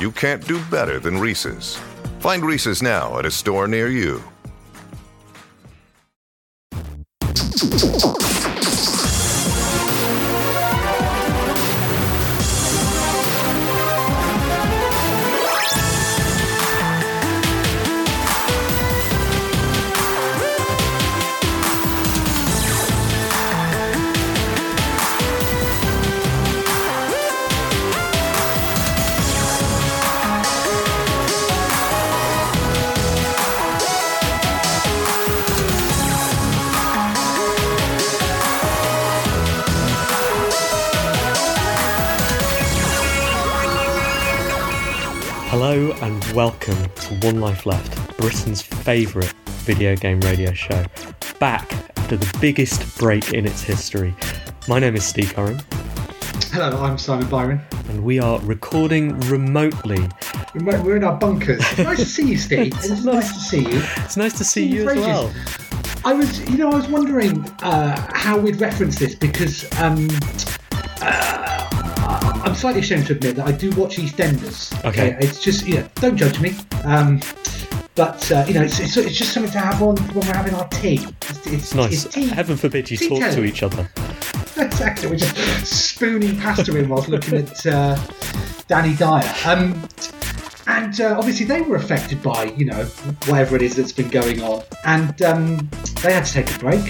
you can't do better than Reese's. Find Reese's now at a store near you. Welcome to One Life Left, Britain's favourite video game radio show, back after the biggest break in its history. My name is Steve Curran, Hello, I'm Simon Byron. and we are recording remotely. We're we're in our bunkers. nice to see you, Steve. It's It's nice. nice to see you. It's nice to see Seen you as well. I was, you know, I was wondering uh, how we'd reference this because um, uh, slightly ashamed to admit that I do watch EastEnders. Okay. it's just, you know, don't judge me. Um, but uh, you know, it's, it's, it's just something to have on when we're having our tea. It's, it's, nice. It's tea. Heaven forbid you talk to each other. exactly. We're just spooning pasta in whilst looking at uh, Danny Dyer. Um, and uh, obviously they were affected by, you know, whatever it is that's been going on. And um, they had to take a break.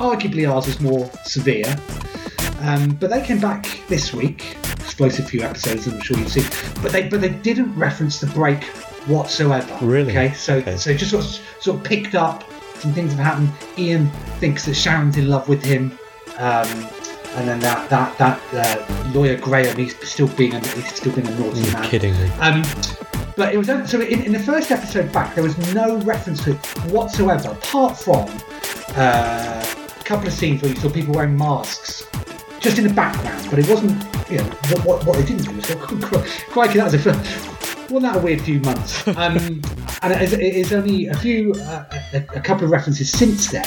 Arguably ours was more severe. Um, but they came back this week. Explosive few episodes, I'm sure you've seen. But they but they didn't reference the break whatsoever. Really? Okay. So Okay. so just sort of, sort of picked up some things have happened. Ian thinks that Sharon's in love with him. Um, and then that that that uh, lawyer Graham, he's still being a, he's still being a naughty You're man. kidding me. Um, but it was so in, in the first episode back, there was no reference to it whatsoever, apart from uh, a couple of scenes where you saw people wearing masks, just in the background. But it wasn't, you know, what, what, what they didn't do. So, crikey, that was a wasn't that was a weird few months? Um, and it is, it is only a few, uh, a, a couple of references since then.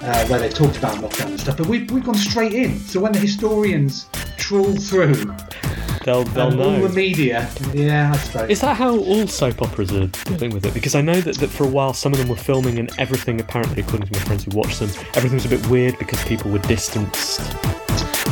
Uh, where they've talked about lockdown and stuff, but we've, we've gone straight in. So when the historians trawl through They'll, they'll um, all the media, yeah, I suppose. Is that how all soap operas are dealing with it? Because I know that, that for a while some of them were filming and everything, apparently, according to my friends who watched them, everything was a bit weird because people were distanced.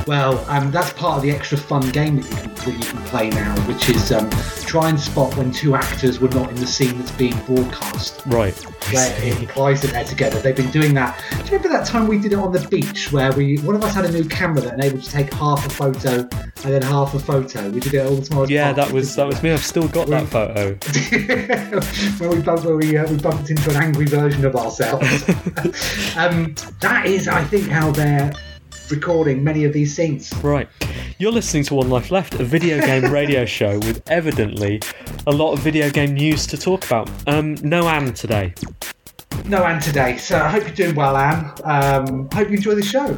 Well, um, that's part of the extra fun game that you can, that you can play now, which is um, try and spot when two actors were not in the scene that's being broadcast. Right. Where it implies that they're together. They've been doing that. Do you remember that time we did it on the beach where we one of us had a new camera that enabled to take half a photo and then half a photo? We did it all the time. Yeah, that was that was me. I've still got that photo. where we bumped where we, uh, we bumped into an angry version of ourselves. um, that is, I think, how they're recording many of these scenes. Right. You're listening to One Life Left, a video game radio show with evidently a lot of video game news to talk about. Um, no Ann today. No Ann today, so I hope you're doing well, Ann. Um, hope you enjoy the show.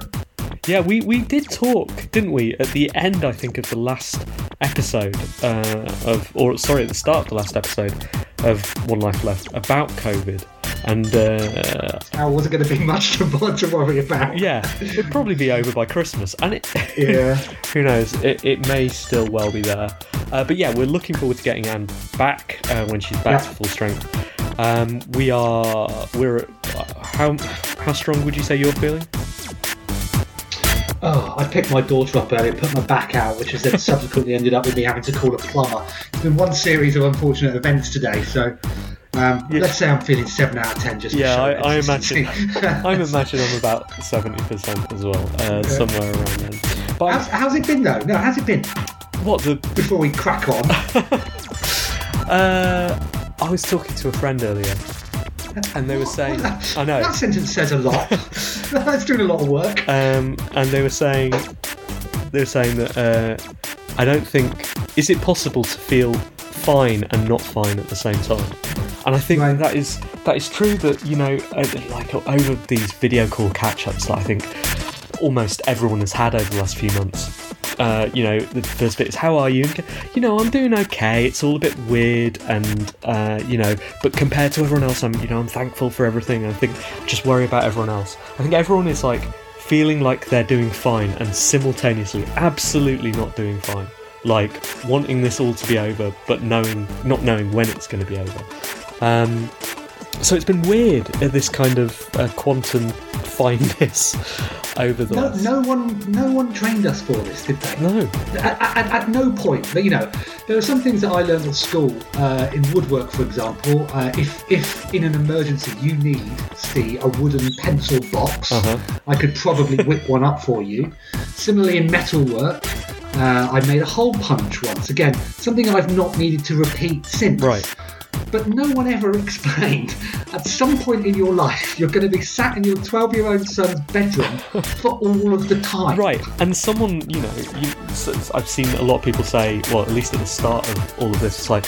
Yeah, we, we did talk, didn't we, at the end, I think, of the last episode uh, of, or sorry, at the start of the last episode of One Life Left about COVID. And uh, How wasn't going to be much to, to worry about. yeah, it'd probably be over by Christmas. And it, Yeah. who knows, it, it may still well be there. Uh, but yeah, we're looking forward to getting Ann back uh, when she's back Yeah. to full strength. Um, we are, we're, how, how strong would you say you're feeling? Oh, I picked my daughter up earlier, put my back out, which has then subsequently ended up with me having to call a plumber. It's been one series of unfortunate events today, so Um, Yeah. Let's say I'm feeling seven out of ten. Just Yeah, I. I imagine. I'm imagining I'm about seventy percent as well, uh, somewhere around then. But How's, how's it been though? No, how's it been? what the? Before we crack on, Uh, I was talking to a friend earlier, and they were saying, I know. that sentence says a lot. That's doing a lot of work. um, and they were saying they were saying that uh, I don't think is it possible to feel fine and not fine at the same time. And I think Right. that is that is true. That you know, uh, like over these video call catch-ups that I think almost everyone has had over the last few months. Uh, you know, the first bit is how are you? You know, I'm doing okay. It's all a bit weird, and uh, you know, but compared to everyone else, I'm you know I'm thankful for everything. I think just worry about everyone else. I think everyone is like feeling like they're doing fine, and simultaneously absolutely not doing fine. Like wanting this all to be over, but knowing not knowing when it's going to be over. Um, so it's been weird uh, this kind of uh, quantum fineness over the No, last. no one, no one trained us for this, did they? No. At, at, at no point, but you know, there are some things that I learned at school uh, in woodwork, for example. Uh, if, if in an emergency you need, Steve, a wooden pencil box, Uh-huh. I could probably whip one up for you. Similarly, in metalwork, uh, I made a hole punch once. Again, something I've not needed to repeat since. Right. But no one ever explained. At some point in your life, you're going to be sat in your 12-year-old son's bedroom for all of the time. Right, and someone, you know, you, I've seen a lot of people say, well, at least at the start of all of this, it's like,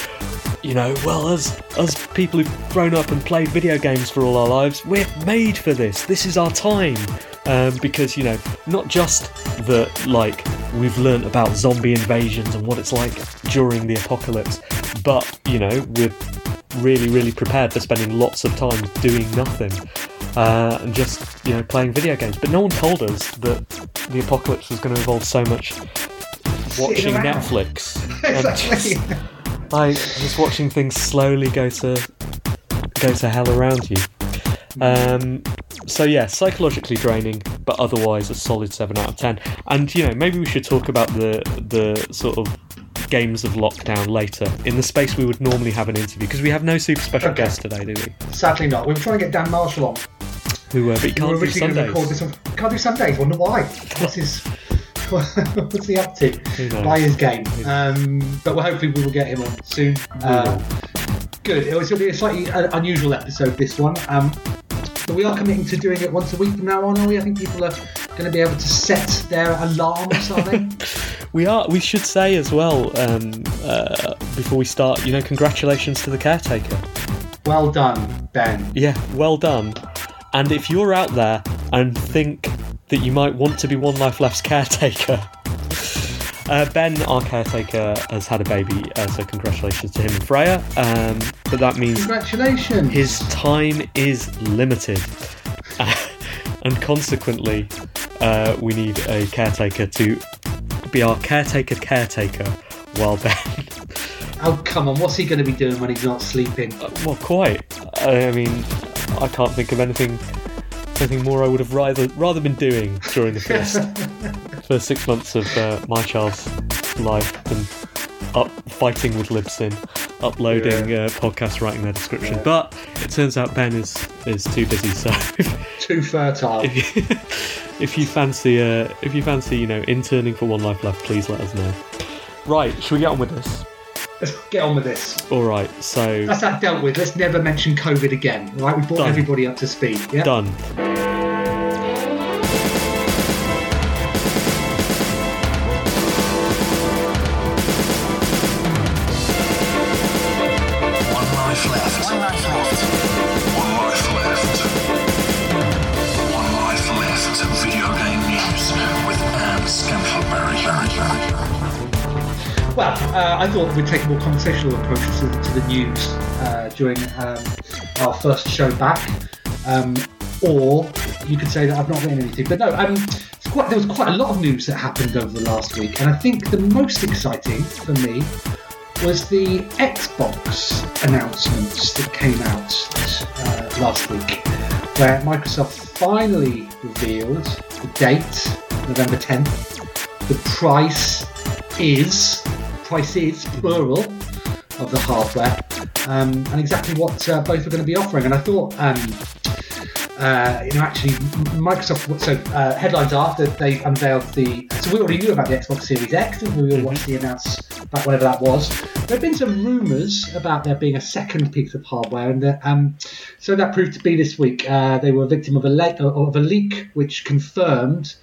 you know, well, as as people who've grown up and played video games for all our lives, we're made for this. This is our time, um, because you know, not just that, like we've learnt about zombie invasions and what it's like during the apocalypse, but you know, we're really, really prepared for spending lots of time doing nothing. Uh, and just you know playing video games, but no one told us that the apocalypse was going to involve so much watching. Netflix and Exactly. just, like just watching things slowly go to go to hell around you. Um, so yeah, psychologically draining, but otherwise a solid seven out of ten. And you know, maybe we should talk about the the sort of games of lockdown later in the space we would normally have an interview because we have no super special Okay. guest today, do we? Sadly not. We were trying to get Dan Marshall on. Who uh, but he We were can't do originally going to record Sundays. this on. Can't do Sundays. Wonder why? What's his? What's he up to? By his game. Um, but well, hopefully we will get him on soon. Uh, good. It was going to be a slightly uh, unusual episode. This one. Um, but we are committing to doing it once a week from now on, are we? I think people are going to be able to set their alarm or something. We are. We should say as well um, uh, before we start. You know, congratulations to the caretaker. well done, Ben. Yeah, well done. And if you're out there and think that you might want to be One Life Left's caretaker, uh, Ben, our caretaker, has had a baby, uh, so congratulations to him and Freya. Um, but that means Congratulations. his time is limited. and consequently, uh, we need a caretaker to be our caretaker caretaker while Ben. Oh come on! What's he going to be doing when he's not sleeping? Well, quite. I I mean, I can't think of anything anything more I would have rather rather been doing during the first first six months of uh, my child's life than up fighting with Libsyn, uploading uh, podcasts, writing their description. But it turns out Ben is is too busy. So Too fertile. if you, if you fancy uh, if you fancy you know interning for One Life Left, please let us know. Right, should we get on with this? Let's get on with this. All right, so That's that dealt with. Let's never mention COVID again. Right? We brought Done. everybody up to speed. Yeah. done. Uh, I thought we'd take a more conversational approach to, to the news uh, during um, our first show back, um, or you could say that I've not written anything. But no, um, quite, there was quite a lot of news that happened over the last week, and I think the most exciting for me was the Xbox announcements that came out uh, last week, where Microsoft finally revealed the date, November 10th. The price is, price is plural, of the hardware. um, and exactly what uh, both are going to be offering. And I thought, um, uh, you know, actually, Microsoft. So uh, headlines are that they unveiled the. So we already knew about the Xbox Series X, didn't we? All watched the announce about whatever that was. There have been some rumours about there being a second piece of hardware, and that, um, so that proved to be this week. Uh, they were a victim of a, le- of a leak, which confirmed.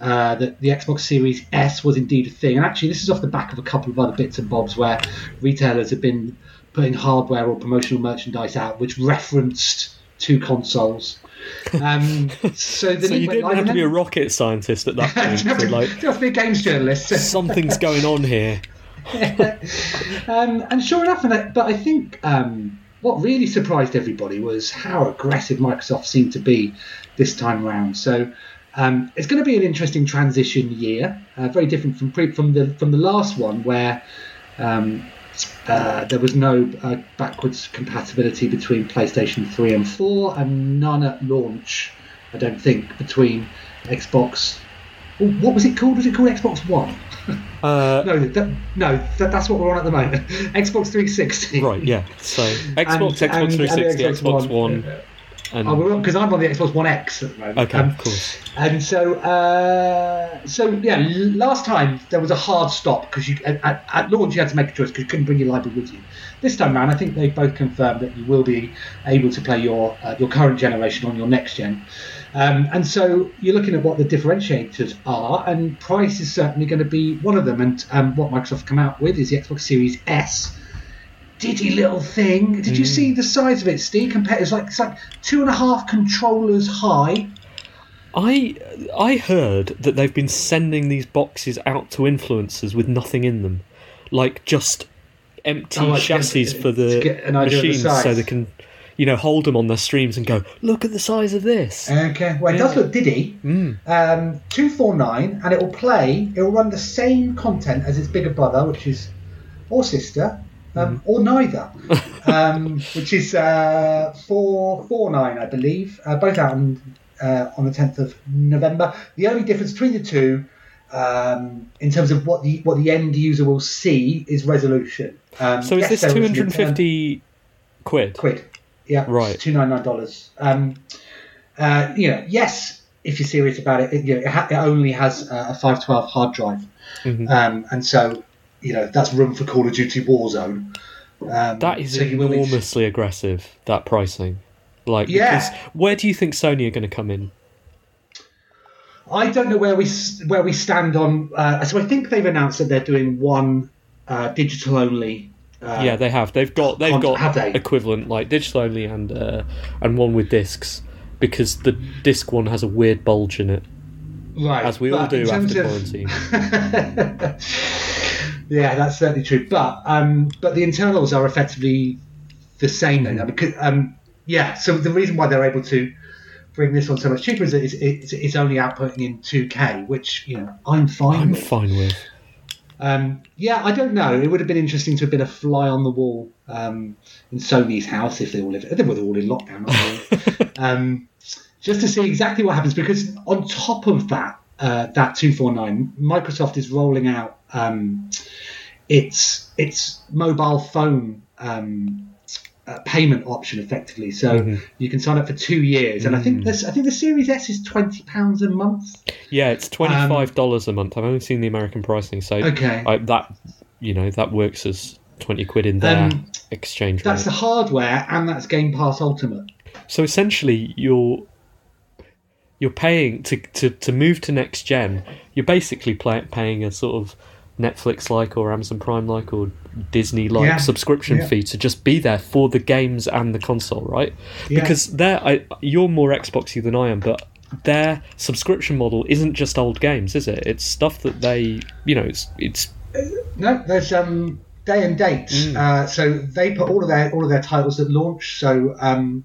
Uh, that the Xbox Series S was indeed a thing, and actually, this is off the back of a couple of other bits and bobs where retailers have been putting hardware or promotional merchandise out which referenced two consoles. Um, so the So you didn't have to be a rocket scientist at that point. you have to, to, like, you have to be a games journalist. something's going on here. um, and sure enough, and I, but I think um, what really surprised everybody was how aggressive Microsoft seemed to be this time around. So um, it's going to be an interesting transition year, uh, very different from pre- from the from the last one where. Um, uh, there was no uh, backwards compatibility between PlayStation 3 and 4, and none at launch, I don't think, between Xbox. What was it called? Was it called Xbox One? Uh, No, that, no, that, that's what we're on at the moment. Xbox 360. right, yeah. So Xbox, And- Xbox and- and 360, Xbox Xbox One. One, and Oh, because I'm on the Xbox One X at the moment. okay, Um, of course. and so, uh, so yeah, last time there was a hard stop because you at, at, at launch you had to make a choice because you couldn't bring your library with you. This time round, I think they both confirmed that you will be able to play your uh, your current generation on your next gen. Um, and so you're looking at what the differentiators are, and price is certainly going to be one of them. And um, what Microsoft come out with is the Xbox Series S. Diddy little thing. Did you see the size of it, Steve? Compared, it's like it's like two and a half controllers high. I I heard that they've been sending these boxes out to influencers with nothing in them, like just empty Oh, like, chassis to- for the to get an idea of the machines, so they can, you know, hold them on their streams and go, look at the size of this. Okay, well, it does look Diddy. Mm. Um, two four nine, and it will play. It will run the same content as its bigger brother, which is or sister, um, or neither, um, which is uh, four four nine, I believe. Uh, both out on uh, on the tenth of November. The only difference between the two. Um, in terms of what the what the end user will see is resolution. Um, So is yes, this two hundred and fifty quid? quid. Yeah, Right. Two nine nine dollars. Um, uh, you know, yes, if you're serious about it, it, you know, it, ha- it only has uh, a five twelve hard drive, Mhm. um, and so you know that's room for Call of Duty Warzone. Um, That is so you will need- enormously aggressive. That pricing, like, Yeah. because where do you think Sony are going to come in? I don't know where we where we stand on. Uh, so I think they've announced that they're doing one uh, digital only. Uh, yeah, they have. They've got they've got have they? equivalent like digital only and uh, and one with discs because the disc one has a weird bulge in it, right. as we all do after of- quarantine. Yeah, that's certainly true. But um, but the internals are effectively the same then. Because um, yeah, so the reason why they're able to bring this on so much cheaper is that it's, it's, it's only outputting in 2K, which you know I'm fine I'm with. fine with. Um, yeah, I don't know. It would have been interesting to have been a fly on the wall um, in Sony's house if they all. They were all in lockdown. um, just to see exactly what happens, because on top of that, uh, that two four nine, Microsoft is rolling out um, its its mobile phone. Um, uh, payment option effectively, so you can sign up for two years, and I think this. I think the Series S is twenty pounds a month. Yeah, it's twenty five dollars a month. I've only seen the American pricing, so Um, Okay. I, that you know that works as twenty quid in their Um, exchange That's the hardware, and that's Game Pass Ultimate. So essentially, you're you're paying to, to, to move to next gen. You're basically play, paying a sort of Netflix like or Amazon Prime like or Disney like Yeah, subscription yeah. fee to just be there for the games and the console, right? Yeah. Because they're I, you're more Xboxy than I am, but their subscription model isn't just old games, is it? It's stuff that they, you know, it's it's No, there's um day and dates. Uh, so they put all of their all of their titles at launch. So um,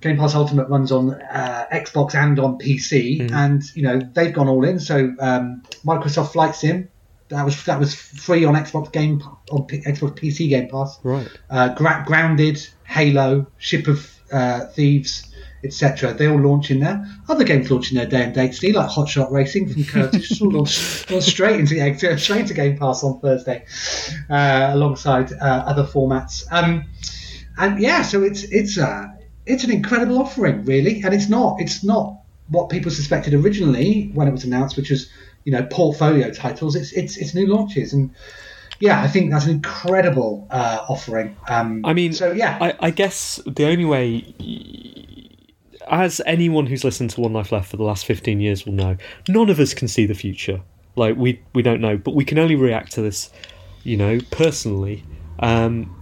Game Pass Ultimate runs on uh, Xbox and on PC, and you know they've gone all in. So um, Microsoft Flight Sim. That was that was free on Xbox Game on P- Xbox PC Game Pass. right. uh, Gra- Grounded, Halo, Ship of uh, Thieves, etc. They all launch in there. Other games launch in their day and date. See, like Hot Shot Racing from Curtis, all launch, launch straight into the straight to Game Pass on Thursday, uh, alongside uh, other formats. Um, and yeah, so it's it's uh, it's an incredible offering, really, and it's not it's not what people suspected originally when it was announced, which was you know portfolio titles. It's it's it's new launches and yeah, I think that's an incredible uh, offering. Um, I mean, so yeah, I, I guess the only way, as anyone who's listened to One Life Left for the last fifteen years will know, none of us can see the future. Like we we don't know, but we can only react to this, you know, personally. Um,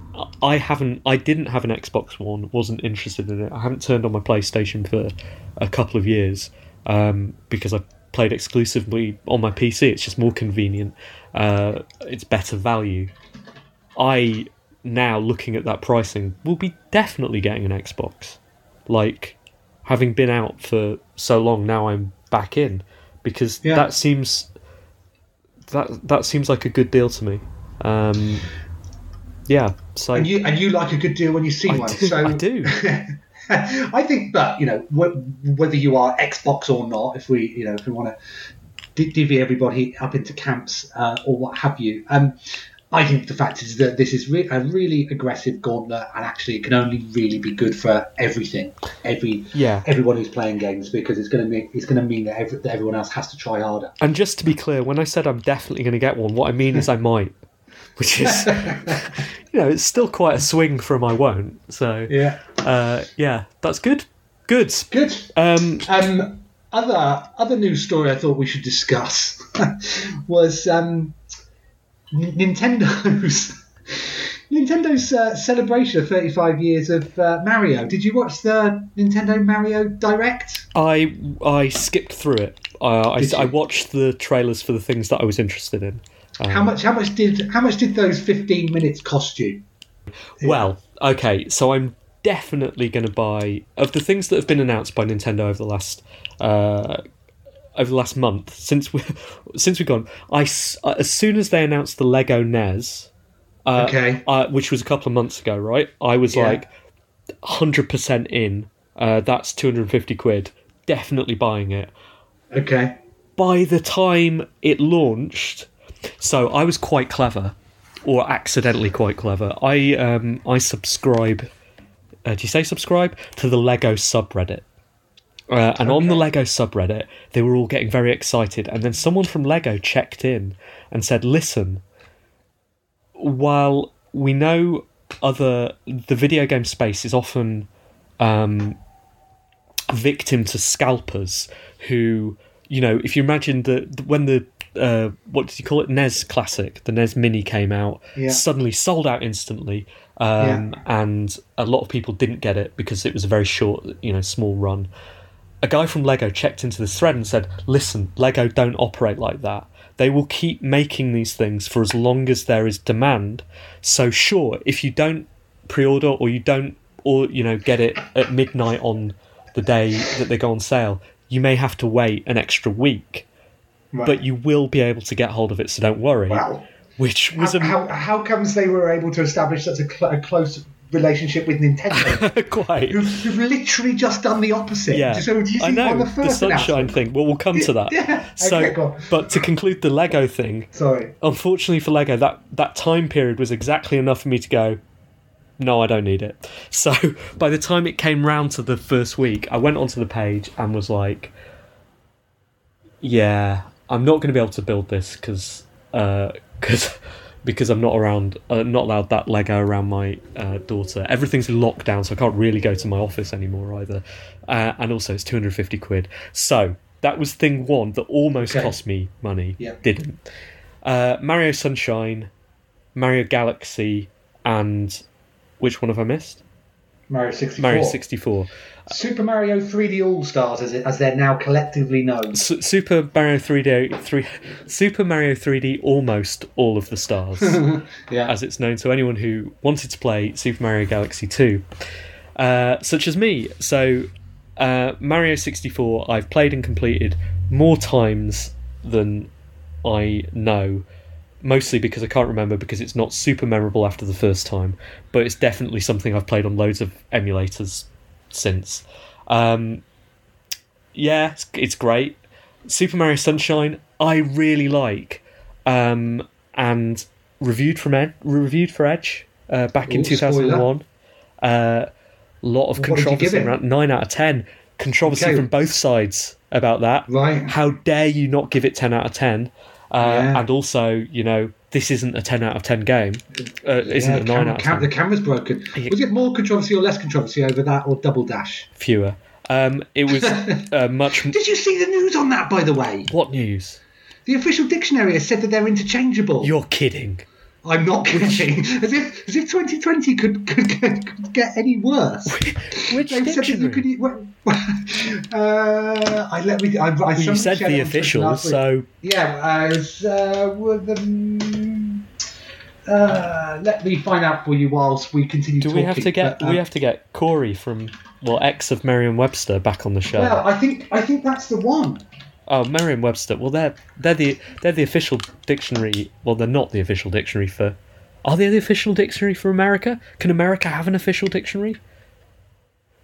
I haven't, I didn't have an Xbox One, wasn't interested in it. I haven't turned on my PlayStation for a couple of years um, because I played exclusively on my PC. It's just more convenient. Uh, it's better value. I now looking at that pricing will be definitely getting an Xbox. Like having been out for so long, now I'm back in because Yeah. that seems that that seems like a good deal to me. Um, yeah, so and you and you like a good deal when you see I one. do, so I do. I think that you know wh- whether you are Xbox or not, if we you know if we want to divvy everybody up into camps uh, or what have you, um, I think the fact is that this is re- a really aggressive gauntlet, and actually it can only really be good for everything, every Yeah. everyone who's playing games because it's going to mean it's going to mean that, every, that everyone else has to try harder. And just to be clear, when I said I'm definitely going to get one, what I mean is I might, which is, you know, it's still quite a swing from I won't. So Yeah, uh, yeah, that's good. Good. good. Um, Um, other other news story I thought we should discuss was um, N- Nintendo's Nintendo's uh, celebration of 35 years of uh, Mario. Did you watch the Nintendo Mario Direct? I I skipped through it. Uh, I, I watched the trailers for the things that I was interested in. Um, How much? How much did? How much did those 15 minutes cost you? Well, okay, so I'm definitely going to buy of the things that have been announced by Nintendo over the last uh, over the last month since we since we've gone. I uh, as soon as they announced the Lego NES, uh, Okay. uh, which was a couple of months ago, right? I was Yeah. like hundred percent in. Uh, that's two hundred and fifty quid. Definitely buying it Okay. by the time it launched, so I was quite clever, or accidentally quite clever. I um I subscribe. Uh, do you say subscribe to the Lego subreddit? Uh, and on the Lego subreddit, they were all getting very excited, and then someone from Lego checked in and said, "Listen, while we know other the video game space is often um, victim to scalpers who you know if you imagine the- when the uh, what did you call it NES Classic the NES Mini came out Yeah. suddenly sold out instantly um, and a lot of people didn't get it because it was a very short you know small run a guy from Lego checked into this thread and said, "Listen, Lego don't operate like that. They will keep making these things for as long as there is demand. So sure, if you don't pre-order or you don't or you know get it at midnight on the day that they go on sale, you may have to wait an extra week, Right. but you will be able to get hold of it. So don't worry." Wow. Which was How, a how, how comes they were able to establish such a, cl- a close relationship with Nintendo? quite. who've, who've literally just done the opposite. Yeah, So do you see I know the the, sunshine thing. Well, we'll come to that. Yeah, So, okay, but to conclude the Lego thing, Sorry. unfortunately for Lego, that that time period was exactly enough for me to go. No, I don't need it. So by the time it came round to the first week, I went onto the page and was like, "Yeah, I'm not going to be able to build this because because because I'm not around, uh, not allowed that Lego around my uh, daughter. Everything's locked down, so I can't really go to my office anymore either. Uh, and also, it's 250 quid. So that was thing one that almost Okay. cost me money. Yeah. Didn't. Uh, Mario Sunshine, Mario Galaxy, and which one have I missed? Mario 64. Mario 64. Super Mario 3D All Stars, as, it, as they're now collectively known. S- Super Mario 3D, 3, Super Mario 3D, almost all of the stars, Yeah. as it's known to anyone who wanted to play Super Mario Galaxy 2, uh, such as me. So, uh, Mario 64, I've played and completed more times than I know. Mostly because I can't remember because it's not super memorable after the first time, but it's definitely something I've played on loads of emulators since. Um, yeah, it's, it's great. Super Mario Sunshine, I really like, um, and reviewed from Ed, reviewed for Edge uh, back in two thousand and one. A lot of What did you give controversy around nine out of ten. Controversy Okay. from both sides about that. Right. How dare you not give it ten out of ten? Uh, Yeah. And also, you know, this isn't a ten out of ten game. Uh, isn't Yeah, a nine cam- out of cam- ten. the camera's broken. Was it more controversy or less controversy over that or Double Dash? Fewer. Um, it was uh, much. Did you see the news on that, by the way? What news? The official dictionary has said that they're interchangeable. You're kidding. I'm not kidding. As if as if 2020 could could, could, could get any worse. Which They've said that you dictionary? could. Uh, I let me. I, I Well, you said the it on Twitter official, so Yeah, uh, was, uh, um, uh, let me find out for you whilst we continue do talking. we have to get? but, do we um, have to get Kory from well, ex of Merriam-Webster back on the show? Well, I think I think that's the one. Oh, Merriam-Webster. Well, they're they're the they're the official dictionary. Well, they're not the official dictionary for. Are they the official dictionary for America? Can America have an official dictionary?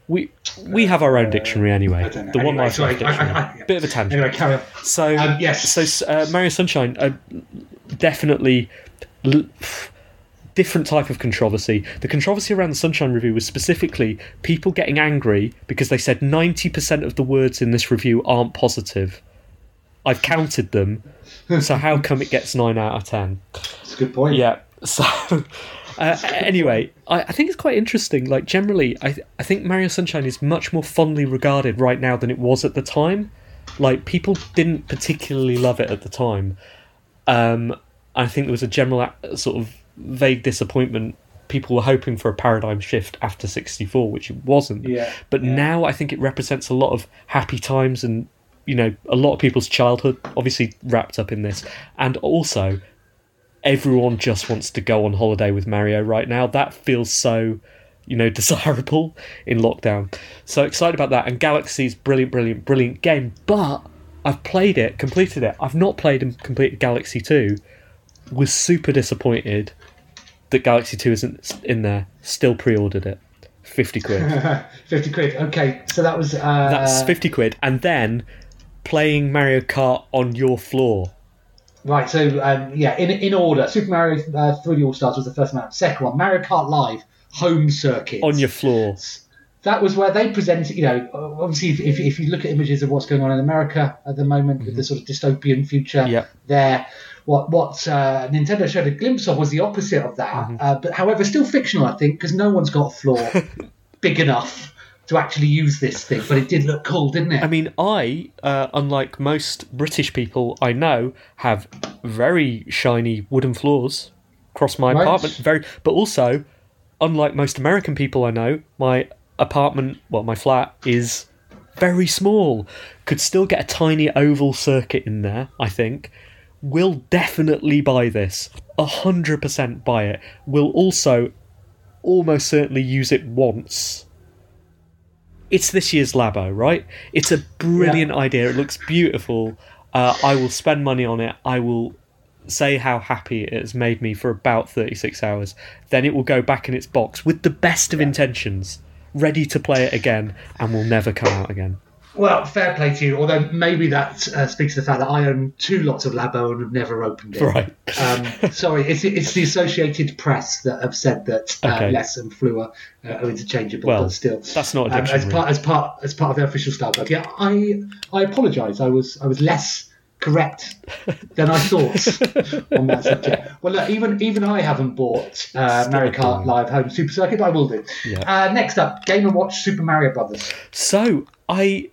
We we have our own dictionary don't know. The one Anyway, life sorry, dictionary. I- I- I- Bit of a tangent. Anyway, carry on. So Um, yes. so uh, Mario Sunshine, uh, definitely l- different type of controversy. The controversy around the Sunshine review was specifically people getting angry because they said ninety percent of the words in this review aren't positive. I've counted them, so how come it gets nine out of ten? That's a good point. Yeah. So uh, anyway, I, I think it's quite interesting. Like generally, I I think Mario Sunshine is much more fondly regarded right now than it was at the time. Like people didn't particularly love it at the time. Um, I think there was a general uh, sort of vague disappointment. People were hoping for a paradigm shift after 64, which it wasn't. Yeah, But yeah. now I think it represents a lot of happy times and, you know, a lot of people's childhood, obviously wrapped up in this. And also, everyone just wants to go on holiday with Mario right now. That feels so, you know, desirable in lockdown. So excited about that. And Galaxy's brilliant, brilliant, brilliant game. But I've played it, completed it. I've not played and completed Galaxy 2. Was super disappointed that Galaxy 2 isn't in there. Still pre ordered it. 50 quid. 50 quid. Okay, so that was. Uh, That's 50 quid. And then playing Mario Kart on your floor. Right, so um, yeah, in in order, Super Mario uh, 3D All Stars was the first one. Second one, Mario Kart Live Home Circuit. On your floor. that was where they presented. You know, obviously, if, if, if you look at images of what's going on in America at the moment with the sort of dystopian future Mm-hmm. Yep. there, what what uh, Nintendo showed a glimpse of was the opposite of that. Mm-hmm. Uh, but however, still fictional, I think, because no one's got a floor big enough to actually use this thing. But it did look cool, didn't it? I mean, I, uh, unlike most British people I know, have very shiny wooden floors across my Right. apartment. Very, but also, unlike most American people I know, my apartment, well, my flat is very small. Could still get a tiny oval circuit in there. I think. Will definitely buy this. A hundred percent buy it. Will also almost certainly use it once it's this year's Labo, right? It's a brilliant idea. It looks beautiful. Uh, I will spend money on it. I will say how happy it has made me for about 36 hours. Then it will go back in its box with the best of intentions, ready to play it again, and will never come out again. Well, fair play to you. Although maybe that uh, speaks to the fact that I own two lots of Labo and have never opened it. Right. Um, sorry, it's it's the Associated Press that have said that uh, Okay. less and Flua uh, are interchangeable. Well, but still, that's not a um, as part as part as part of their official style guide. Yeah, I I apologise. I was I was less correct than I thought on that subject. Well, look, even even I haven't bought uh, Mario Kart Live Home Super Circuit, but I will do. Yeah. Uh, next up, Game and Watch Super Mario Brothers. So I,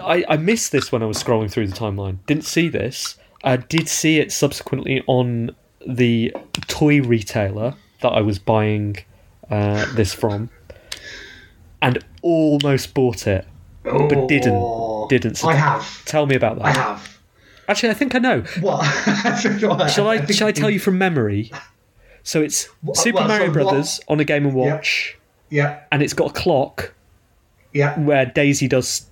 I, I missed this when I was scrolling through the timeline. Didn't see this. I did see it subsequently on the toy retailer that I was buying uh, this from, and almost bought it, but didn't. Oh, Didn't. So I have. Tell me about that. I have. Actually, I think I know. What? Shall I? Shall I tell you from memory? So it's Super well, Mario so what- Brothers on a Game and Watch, Yeah, and it's got a clock yeah. where Daisy does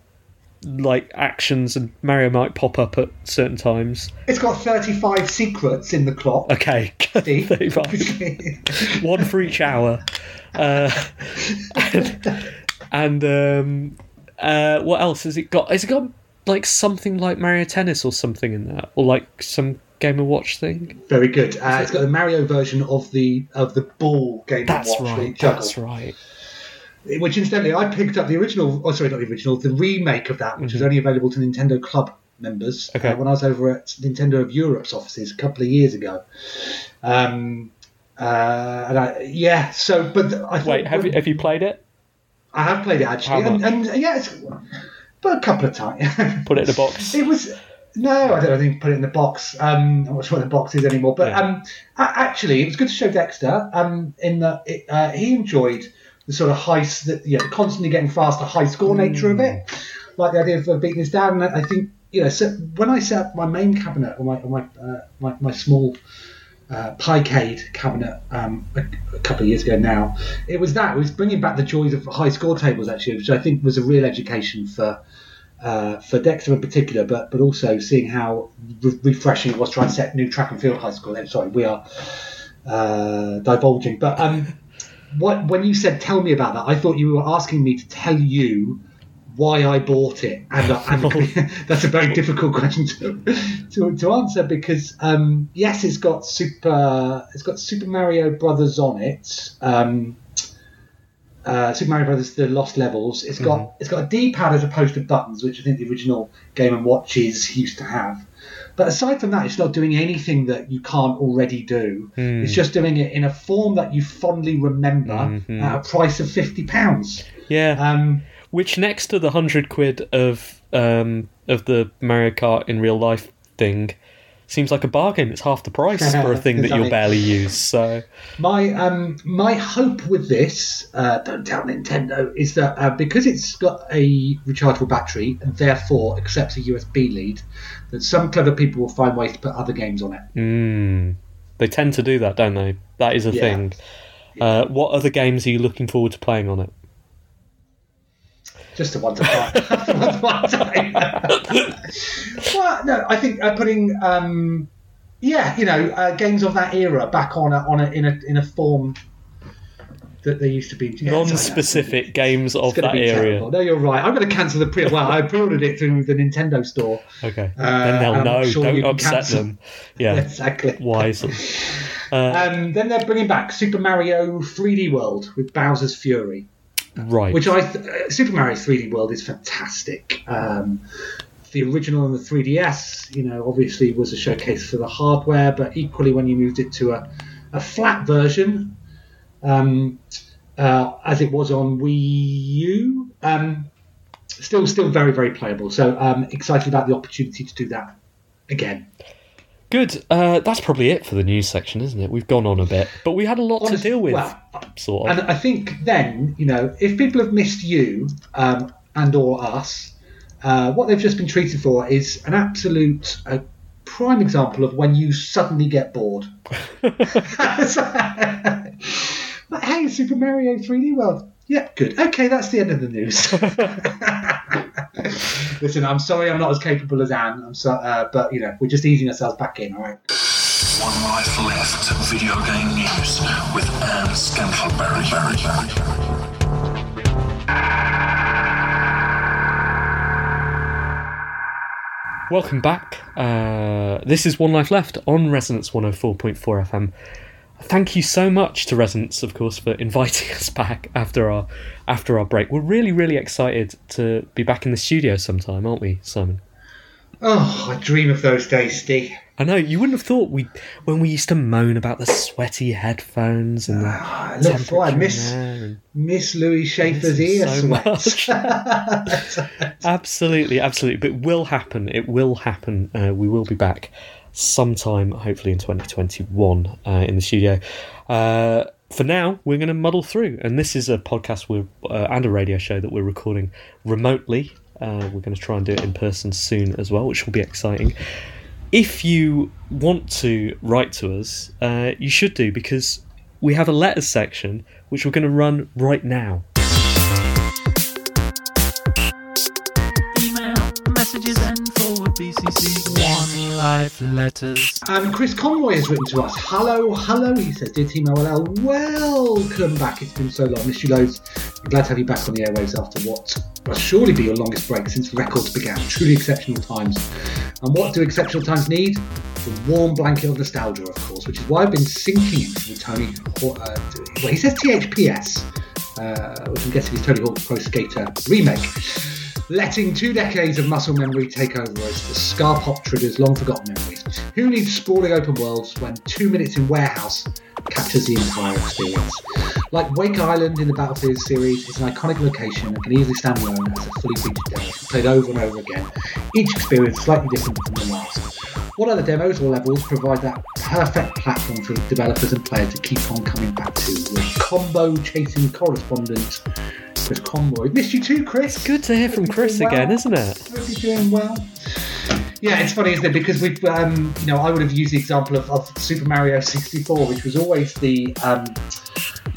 like actions and Mario might pop up at certain times. It's got 35 secrets in the clock. Okay, Steve. 35. one for each hour. Uh, and and um, Uh, what else has it got? Has it got like something like Mario Tennis or something in there, or like some Game and Watch thing? Very good. Uh, it's got the Mario version of the of the ball game. That's and watch you right. That's right. Which incidentally, I picked up the original. Oh, sorry, not the original. The remake of that, which was only available to Nintendo Club members Mm-hmm. Okay. uh, when I was over at Nintendo of Europe's offices a couple of years ago. Um, uh, and I, yeah, so but I thought, Wait, have you have you played it? I have played it actually, and, and yeah, it's, but a couple of times. Put it in a box. It was no, I don't think put it in the box. Um, I'm not sure what the box is anymore. But Yeah. um, a- actually, it was good to show Dexter. Um, in that it, uh, he enjoyed the sort of high, the, you know, constantly getting faster, high score nature of it, like the idea of beating this down. And I think you know, so when I set up my main cabinet or my or my, uh, my my small uh, Picade cabinet um, a, a couple of years ago now. It was that. It was bringing back the joys of high score tables, actually, which I think was a real education for uh, for Dexter in particular, but but also seeing how re- refreshing it was trying to set new track and field high score. I'm sorry, we are uh, divulging. But um, what when you said tell me about that, I thought you were asking me to tell you why I bought it, and, uh, and that's a very difficult question to to, to answer because um, yes, it's got super it's got Super Mario Brothers on it. Um, uh, Super Mario Brothers: The Lost Levels. It's got it's got a D-pad as opposed to buttons, which I think the original Game and Watches used to have. But aside from that, it's not doing anything that you can't already do. It's just doing it in a form that you fondly remember at a price of fifty pounds. Yeah. Um, Which next to the hundred quid of um of the Mario Kart in real life thing seems like a bargain. It's half the price for a thing that you'll barely use. So My um my hope with this, uh, don't tell Nintendo, is that uh, because it's got a rechargeable battery and therefore accepts a USB lead, that some clever people will find ways to put other games on it. mm, they tend to do that, don't they? That is a Yeah. thing. Uh, what other games are you looking forward to playing on it? Just I buy. one time. well, no, I think uh, putting um, yeah, you know, uh, games of that era back on a, on a, in a in a form that they used to be. Yeah. Non-specific games of that area. No, you're right. I'm going to cancel the pre. Well, I pre-ordered it through the Nintendo store. Okay, Uh, then they'll know. sure Don't upset cancel. them. Yeah, Exactly. wisely. Um, then they're bringing back Super Mario 3D World with Bowser's Fury. Right. which I th- uh, Super Mario 3D World is fantastic. Um, the original on the 3DS, you know, obviously was a showcase for the hardware, but equally when you moved it to a, a flat version, um, uh, as it was on Wii U, um, still still very very playable. So um, excited about the opportunity to do that again. Good. Uh, that's probably it for the news section, isn't it? We've gone on a bit, but we had a lot to deal with. well, sort of. And I think then, you know, if people have missed you um, and or us, uh, what they've just been treated for is an absolute uh, prime example of when you suddenly get bored. but hey, Super Mario 3D World. Yeah, good. Okay, that's the end of the news. Listen, I'm sorry I'm not as capable as Ann. I'm so, uh, but you know, we're just easing ourselves back in. All right. One life left. Video game news with Ann Scantlebury. Welcome back. Uh, this is One Life Left on Resonance 104.4 FM. Thank you so much to Resonance, of course, for inviting us back after our after our break. We're really, really excited to be back in the studio sometime, aren't we, Simon? Oh, I dream of those days, Steve. I know you wouldn't have thought we when we used to moan about the sweaty headphones and the Ah, look, boy, I miss in there and- Miss Louis Schaefer's ear so sweat. Absolutely, absolutely. But it will happen. It will happen. Uh, we will be back sometime, hopefully in 2021, uh, in the studio. Uh, for now, we're going to muddle through, and this is a podcast we're, uh, and a radio show that we're recording remotely. Uh, we're going to try and do it in person soon as well, which will be exciting. If you want to write to us, uh, you should do because we have a letters section which we're going to run right now. Life letters. um, Chris Conroy has written to us. Hello, hello, he says. Dear Team OLL, welcome back. It's been so long. Miss you loads. Glad to have you back on the airwaves after what must surely be your longest break since records began. Truly exceptional times. And what do exceptional times need? The warm blanket of nostalgia, of course, which is why I've been sinking into the Tony. Uh, well, he says THPS, uh, which I'm guessing is Tony Hawk Pro Skater remake. Letting two decades of muscle memory take over as the scar pop triggers long forgotten memories. Who needs sprawling open worlds when two minutes in warehouse captures the entire experience? Like Wake Island in the Battlefield series is an iconic location and can easily stand alone as a fully featured demo, played over and over again. Each experience slightly different from the last. What other demos or levels provide that perfect platform for developers and players to keep on coming back to? With combo chasing correspondent Chris Conroy. Missed you too, Chris. Good to hear from Chris doing again, well. isn't it? Hope you're doing well. Yeah, it's funny, isn't it? Because we've, um, you know, I would have used the example of, of Super Mario 64, which was always the, um,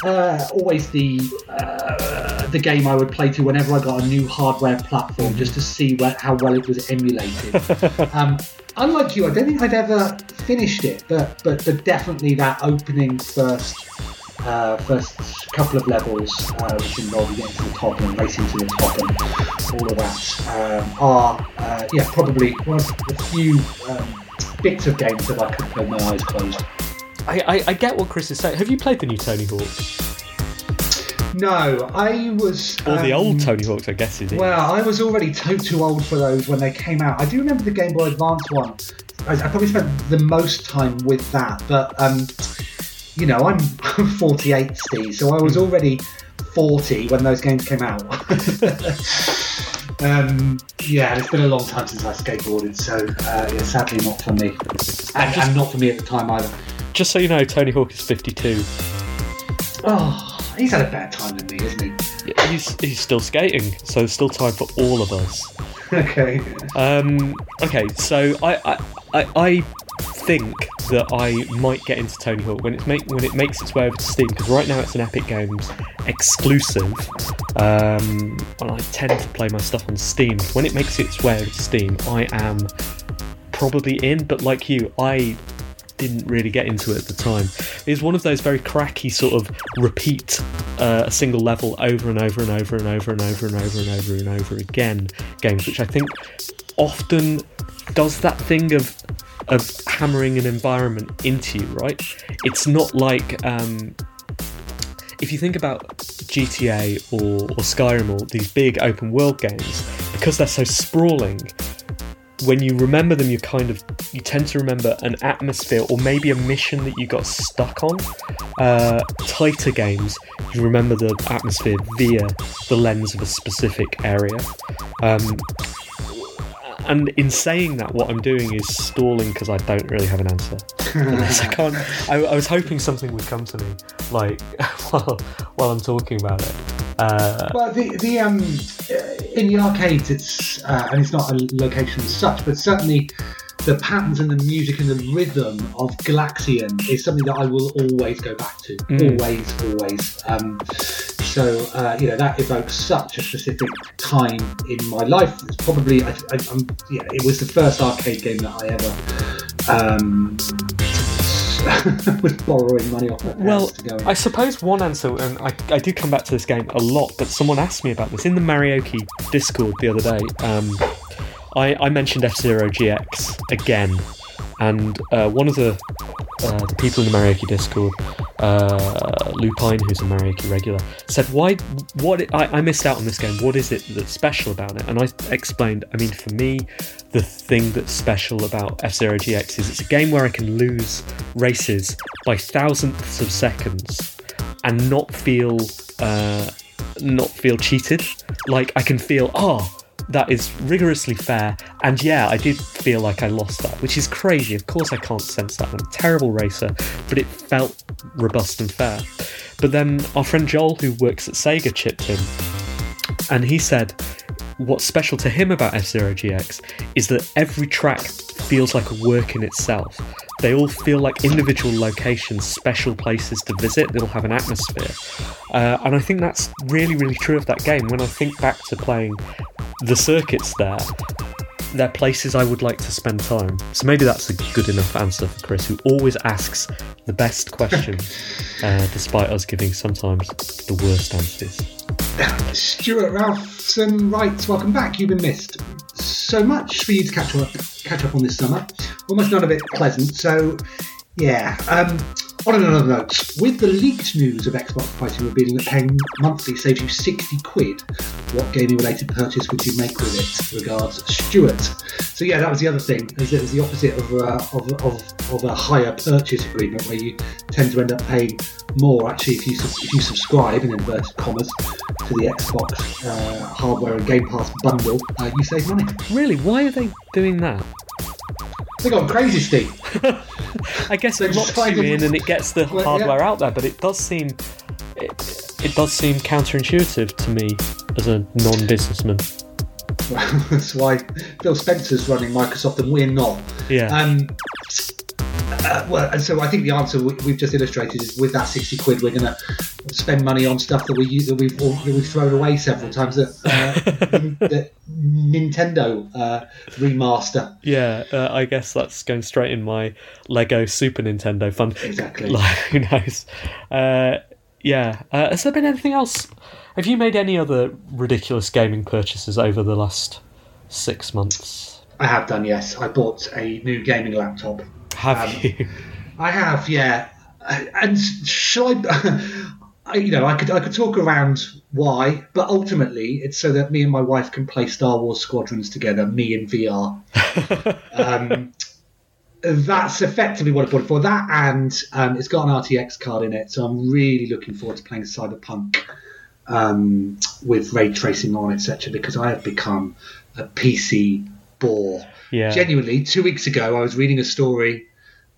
uh, always the, uh, the game I would play to whenever I got a new hardware platform, just to see where, how well it was emulated. um, unlike you, I don't think I'd ever finished it, but but, but definitely that opening first. Uh, first couple of levels, uh, which involve getting to the top and racing to the top and all of that, um, are uh, yeah probably one of the few um, bits of games that I could play with my eyes closed. I, I, I get what Chris is saying. Have you played the new Tony Hawk? No, I was Or the um, old Tony Hawks, I guess it is. Well, I was already too, too old for those when they came out. I do remember the Game Boy Advance one. I, I probably spent the most time with that, but um, you know, I'm, I'm 48, Steve, so I was already 40 when those games came out. um, yeah, it's been a long time since I skateboarded, so uh, yeah, sadly not for me, and, and not for me at the time either. Just so you know, Tony Hawk is 52. Oh, he's had a better time than me, isn't he? Yeah, He's, he's still skating, so there's still time for all of us. Okay. Um, okay, so I, I, I, I think that I might get into Tony Hawk when it make when it makes its way over to Steam because right now it's an Epic Games exclusive, um, and I tend to play my stuff on Steam. When it makes its way over to Steam, I am probably in, but like you, I didn't really get into it at the time. It's one of those very cracky sort of repeat uh, a single level over and over and over and over and over and over and over and over again games, which I think often does that thing of of hammering an environment into you, right? It's not like um, if you think about GTA or, or Skyrim or these big open world games, because they're so sprawling, when you remember them, you kind of you tend to remember an atmosphere or maybe a mission that you got stuck on. Uh, tighter games, you remember the atmosphere via the lens of a specific area. Um, and in saying that, what I'm doing is stalling because I don't really have an answer. I can't. I, I was hoping something would come to me, like while while I'm talking about it. Uh, Well, the the um in the arcades, it's uh, and it's not a location as such, but certainly the patterns and the music and the rhythm of Galaxian is something that I will always go back to. Mm. Always, always. Um, so uh, you know that evokes such a specific time in my life. It's probably I, I, I'm, yeah, it was the first arcade game that I ever um, was borrowing money off Well, to go. and- I suppose one answer, and I, I did come back to this game a lot, but someone asked me about this in the Marioke Discord the other day. Um, I, I mentioned F Zero GX again, and uh, one of the, uh, the people in the Marioke Discord, uh, Lupine, who's a Marioke regular, said, "Why? What? I, I missed out on this game. What is it that's special about it?" And I explained. I mean, for me, the thing that's special about F Zero GX is it's a game where I can lose races by thousandths of seconds and not feel uh, not feel cheated. Like I can feel, oh, that is rigorously fair, and yeah, I did feel like I lost that, which is crazy. Of course, I can't sense that. I'm a terrible racer, but it felt robust and fair. But then our friend Joel, who works at Sega, chipped in, and he said what's special to him about F Zero GX is that every track feels like a work in itself. They all feel like individual locations, special places to visit that'll have an atmosphere. Uh, and I think that's really, really true of that game. When I think back to playing the circuits there, they're places I would like to spend time. So maybe that's a good enough answer for Chris, who always asks the best question, uh, despite us giving sometimes the worst answers. Stuart Ralphson writes, "Welcome back. You've been missed. So much for you to catch up, catch up on this summer. Almost none of it pleasant. So, yeah. Um, on another note, with the leaked news of Xbox pricing revealing that paying monthly saves you 60 quid, what gaming related purchase would you make with it? Regards, Stuart. So, yeah, that was the other thing, is it was the opposite of, uh, of, of, of a hire purchase agreement where you tend to end up paying more actually if you, if you subscribe, in inverted commas, to the Xbox uh, hardware and Game Pass bundle, uh, you save money. Really, why are they doing that? They got crazy, Steve. I guess it locks you in and it gets the Well, hardware yeah. out there, but it does seem it, it does seem counterintuitive to me as a non-businessman. That's why Phil Spencer's running Microsoft and we're not. Yeah. Um, uh, well, and so I think the answer we've just illustrated is with that sixty quid, we're going to spend money on stuff that we use, that we've that we've thrown away several times. That, uh, the Nintendo uh, remaster. Yeah, uh, I guess that's going straight in my Lego Super Nintendo fund. Exactly. Like, who knows? Uh, yeah. Uh, has there been anything else? Have you made any other ridiculous gaming purchases over the last six months? I have done, yes. I bought a new gaming laptop. Have Um, you? I have, yeah. Uh, And shall I? I- you know, I could I could talk around why, but ultimately it's so that me and my wife can play Star Wars Squadrons together, me in VR. um, that's effectively what I bought it for. That and um, it's got an RTX card in it, so I'm really looking forward to playing Cyberpunk um, with ray tracing on, etc. Because I have become a PC bore. Yeah. Genuinely, two weeks ago, I was reading a story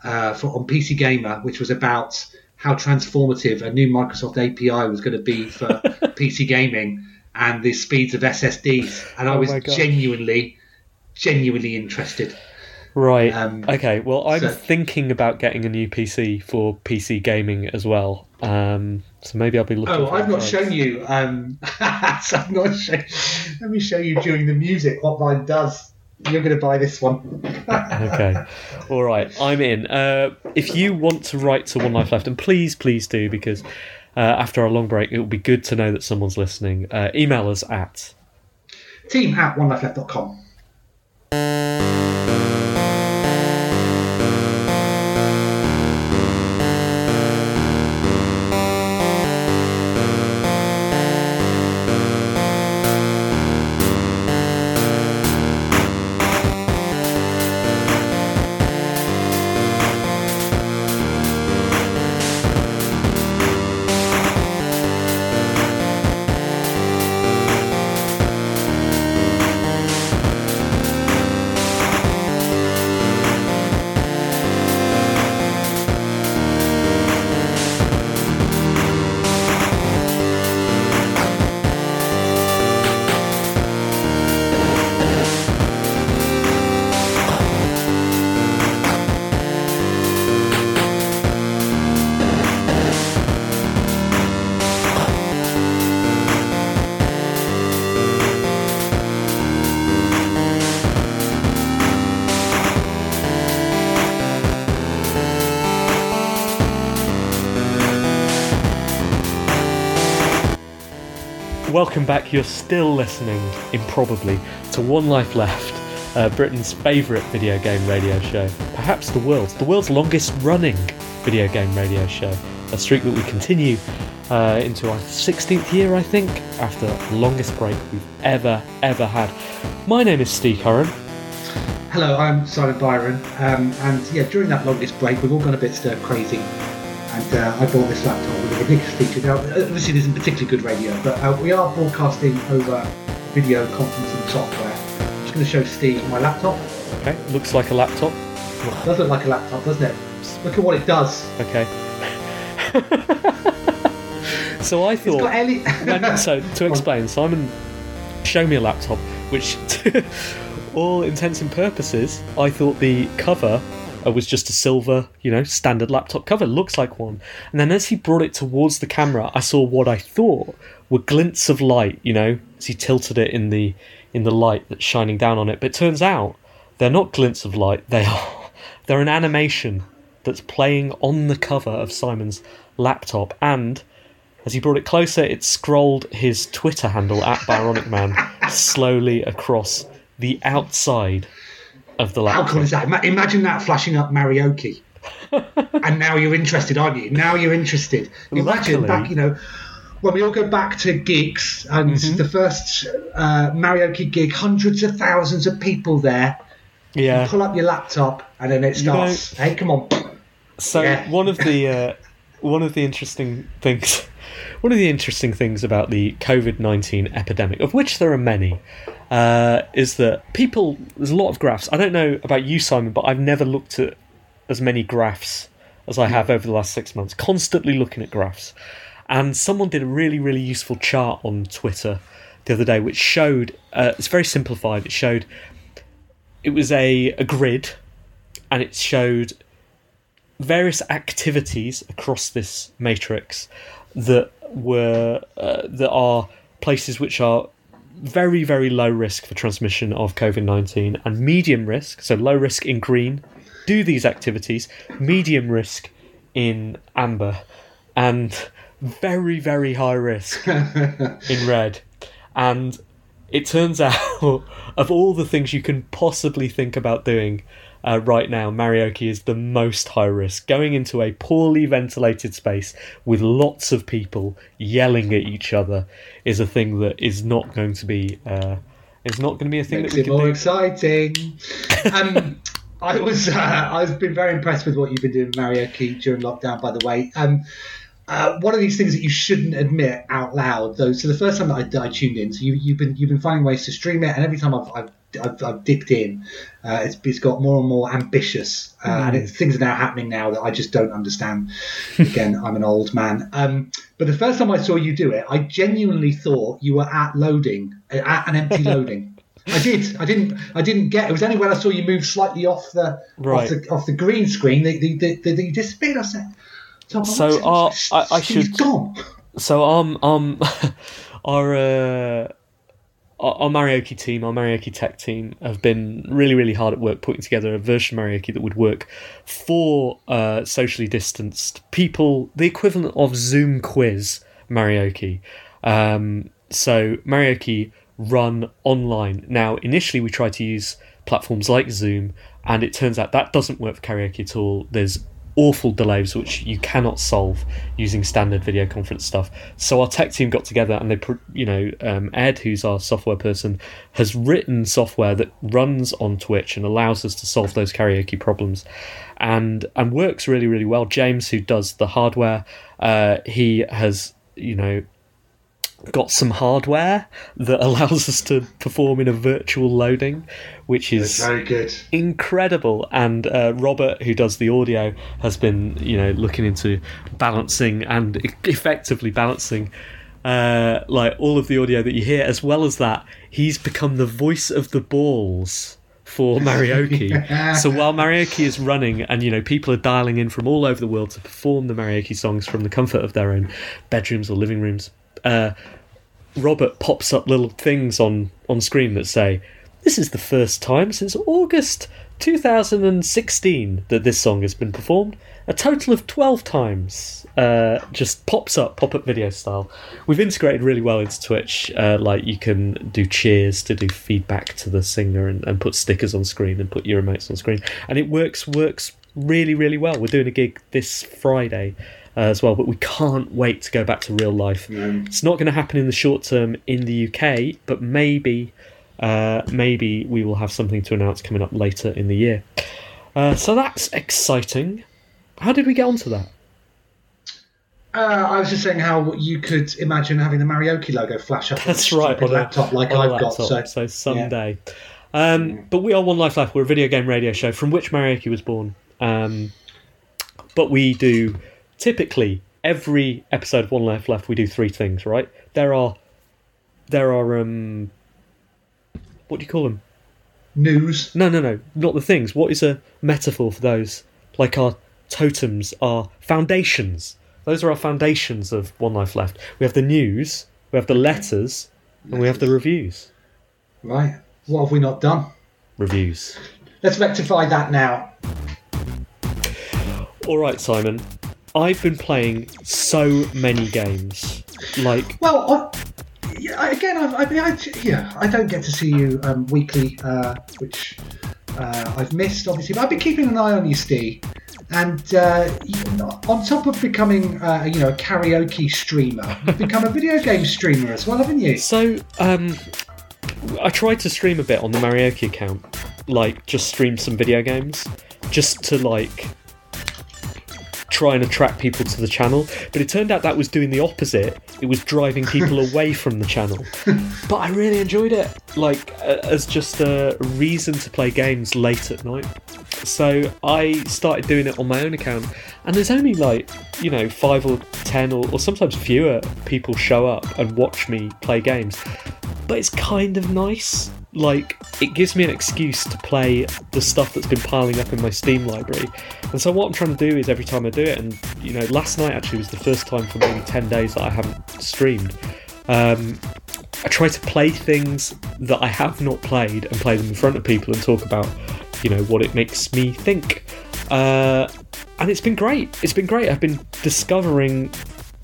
uh, for, on PC Gamer, which was about how transformative a new Microsoft API was going to be for PC gaming and the speeds of SSDs, and I Oh was genuinely, genuinely interested. Right. Um, okay. Well, I'm so- thinking about getting a new PC for PC gaming as well. Um, so maybe I'll be looking. Oh, for I've not shown you. Um, so I've not shown. Let me show you during the music what mine does. You're going to buy this one. okay. All right. I'm in. Uh, if you want to write to One Life Left, and please, please do, because uh, after our long break, it will be good to know that someone's listening. Uh, email us at Team at onelifeleft.com. You're still listening, improbably, to One Life Left, uh, Britain's favourite video game radio show. Perhaps the world's, the world's longest running video game radio show. A streak that we continue uh, into our 16th year, I think, after the longest break we've ever, ever had. My name is Steve Curran. Hello, I'm Simon Byron, um, and yeah, during that longest break, we've all gone a bit stir crazy, and uh, I bought this laptop with a ridiculous feature. Now, obviously, this isn't particularly good radio, but uh, we are broadcasting over video conferencing software. I'm just going to show Steve my laptop. Okay, looks like a laptop. It does look like a laptop, doesn't it? Look at what it does. Okay. so I It's thought. got Ellie. when, so to explain, Simon showed me a laptop, which, to all intents and purposes, I thought the cover Uh, was just a silver, you know, standard laptop cover. Looks like one. And then as he brought it towards the camera, I saw what I thought were glints of light. You know, as he tilted it in the in the light that's shining down on it. But it turns out they're not glints of light. They are they're an animation that's playing on the cover of Simon's laptop and As he brought it closer, it scrolled his Twitter handle at Byronic Man slowly across the outside of the How laptop. cool is that? Imagine that flashing up Marioke. and now you're interested, aren't you? Now you're interested. Imagine Luckily- back, you know, when we all go back to gigs and Mm-hmm. the first uh, Marioke gig, hundreds of thousands of people there. Yeah. Pull up your laptop and then it know- starts. hey, come on. So Yeah. one of the uh, one of the interesting things, one of the interesting things about the COVID nineteen epidemic, of which there are many, uh, is that people. There's a lot of graphs. I don't know about you, Simon, but I've never looked at as many graphs as I have over the last six months. Constantly looking at graphs, and someone did a really really useful chart on Twitter the other day, which showed. Uh, it's very simplified. It showed. It was a, a grid, and it showed various activities across this matrix that were uh, that are places which are very very low risk for transmission of COVID nineteen and medium risk. So low risk in green, do these activities. Medium risk in amber, and very very high risk in red. And it turns out of all the things you can possibly think about doing uh, right now, Marioke is the most high risk. Going into a poorly ventilated space with lots of people yelling at each other is a thing that is not going to be. Uh, is not going to be a thing Makes that we it can more do. exciting. um, I was uh, I've been very impressed with what you've been doing, Marioke, during lockdown. By the way, um, uh, one of these things that you shouldn't admit out loud, though. So the first time that I, that I tuned in, so you, you've been you've been finding ways to stream it, and every time I've I've, I've, I've dipped in, uh, it's, it's got more and more ambitious, uh, and it's, things are now happening now that I just don't understand. Again, I'm an old man. Um, but the first time I saw you do it, I genuinely thought you were at loading, at an empty loading. I did. I didn't. I didn't get. It was only when I saw you move slightly off the Right. off the off the green screen that the, the, the, you disappeared. I said. So, So, uh, I- I should- gone. So um um our uh, our our team, our Marioke tech team, have been really really hard at work putting together a version of Marioke that would work for uh, socially distanced people, the equivalent of Zoom quiz Marioke. Um, so Marioke run online. Now initially we tried to use platforms like Zoom, and it turns out that doesn't work for karaoke at all. There's awful delays which you cannot solve using standard video conference stuff. So our tech team got together and they, you know, um, Ed, who's our software person, has written software that runs on Twitch and allows us to solve those karaoke problems, and and works really really well. James, who does the hardware, uh, he has you know got some hardware that allows us to perform in a virtual loading, which is Very good. incredible. And uh, Robert, who does the audio, has been you know looking into balancing and effectively balancing. Uh, like all of the audio that you hear, as well as that, he's become the voice of the balls for Marioke. so while Marioke is running, and you know people are dialing in from all over the world to perform the Marioke songs from the comfort of their own bedrooms or living rooms, uh, Robert pops up little things on on screen that say, "This is the first time since August 2016 that this song has been performed. A total of 12 times." Uh, just pops up, pop up video style. We've integrated really well into Twitch. Uh, like you can do cheers to do feedback to the singer and, and put stickers on screen and put your emotes on screen, and it works works really really well. We're doing a gig this Friday uh, as well, but we can't wait to go back to real life. It's not going to happen in the short term in the UK, but maybe, uh, maybe we will have something to announce coming up later in the year. Uh, so that's exciting. How did we get onto that? Uh, I was just saying how you could imagine having the Marioke logo flash up on That's a right, on a laptop like I've laptop, got. So, so someday. Um, but we are One Life Left. We're a video game radio show from which Marioke was born. Um, but we do typically every episode of One Life Left. We do three things. Right? There are there are um, what do you call them? news. No, no, no, not the things. What is a metaphor for those? Like our totems, our foundations. Those are our foundations of One Life Left. We have the news, we have the letters, and we have the reviews. Right. What have we not done? Reviews. Let's rectify that now. All right, Simon. I've been playing so many games. Like, Well, I, yeah, again, I've, I, I, yeah, I don't get to see you um, weekly, uh, which uh, I've missed, obviously. But I've been keeping an eye on you, Steve. And uh, on top of becoming, uh, you know, a karaoke streamer, you've become a video game streamer as well, haven't you? so um, I tried to stream a bit on the Marioke account, like just stream some video games, just to like try and attract people to the channel. But it turned out that was doing the opposite. It was driving people away from the channel. But I really enjoyed it, like as just a reason to play games late at night. So I started doing it on my own account, and there's only like you know five or ten or, or sometimes fewer people show up and watch me play games. But it's kind of nice. Like it gives me an excuse to play the stuff that's been piling up in my Steam library. And so what I'm trying to do is every time I do it, and you know, last night actually was the first time for maybe ten days that I haven't streamed. Um, I try to play things that I have not played and play them in front of people and talk about, you know, what it makes me think. Uh, and it's been great. It's been great. I've been discovering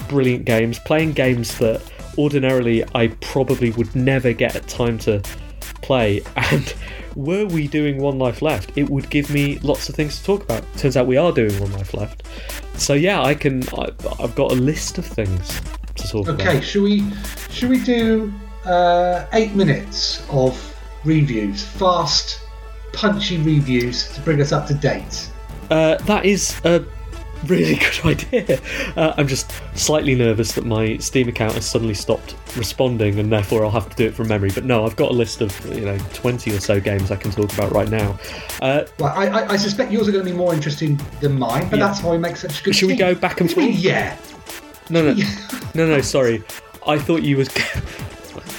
brilliant games, playing games that ordinarily I probably would never get time to play. And were we doing One Life Left, it would give me lots of things to talk about. Turns out we are doing One Life Left. So yeah, I can. I, I've got a list of things to talk about. Okay, should we should we do uh, eight minutes of reviews, fast, punchy reviews to bring us up to date? Uh, that is a really good idea. Uh, I'm just slightly nervous that my Steam account has suddenly stopped responding, and therefore I'll have to do it from memory. But no, I've got a list of you know 20 or so games I can talk about right now. Uh, Well, I, I, I suspect yours are going to be more interesting than mine, but Yeah. that's why we make such good. Should we go back and What do you mean, forth? Yeah. no, no, no, no. Sorry, I thought you was.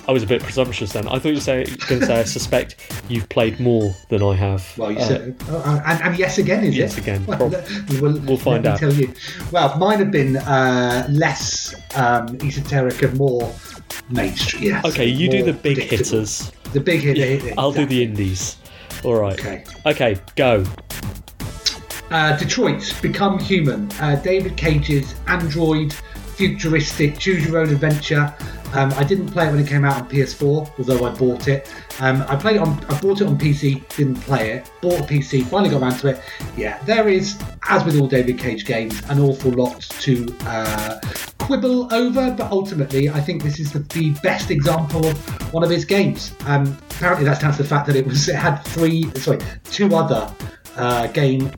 I was a bit presumptuous then. I thought you were say, going to say I suspect you've played more than I have. Well, you Uh, said, uh, and, and yes again, is yes it? again. Well, we'll, we'll find let out. Me tell you. Well, mine have been uh, less um, esoteric and more mainstream. Yes, Okay, you do the big predictable. hitters. The big hitter. I'll do the indies. All right. Okay. Okay, go. Uh, Detroit, Become Human. Uh, David Cage's Android futuristic choose your own adventure. Um, I didn't play it when it came out on PS4, although I bought it. Um, I played it on. I bought it on PC, didn't play it. Bought a PC, finally got around to it. Yeah, there is, as with all David Cage games, an awful lot to uh, quibble over. But ultimately, I think this is the, the best example of one of his games. Um, apparently, that's down to the fact that it was it had three, sorry, two other uh, game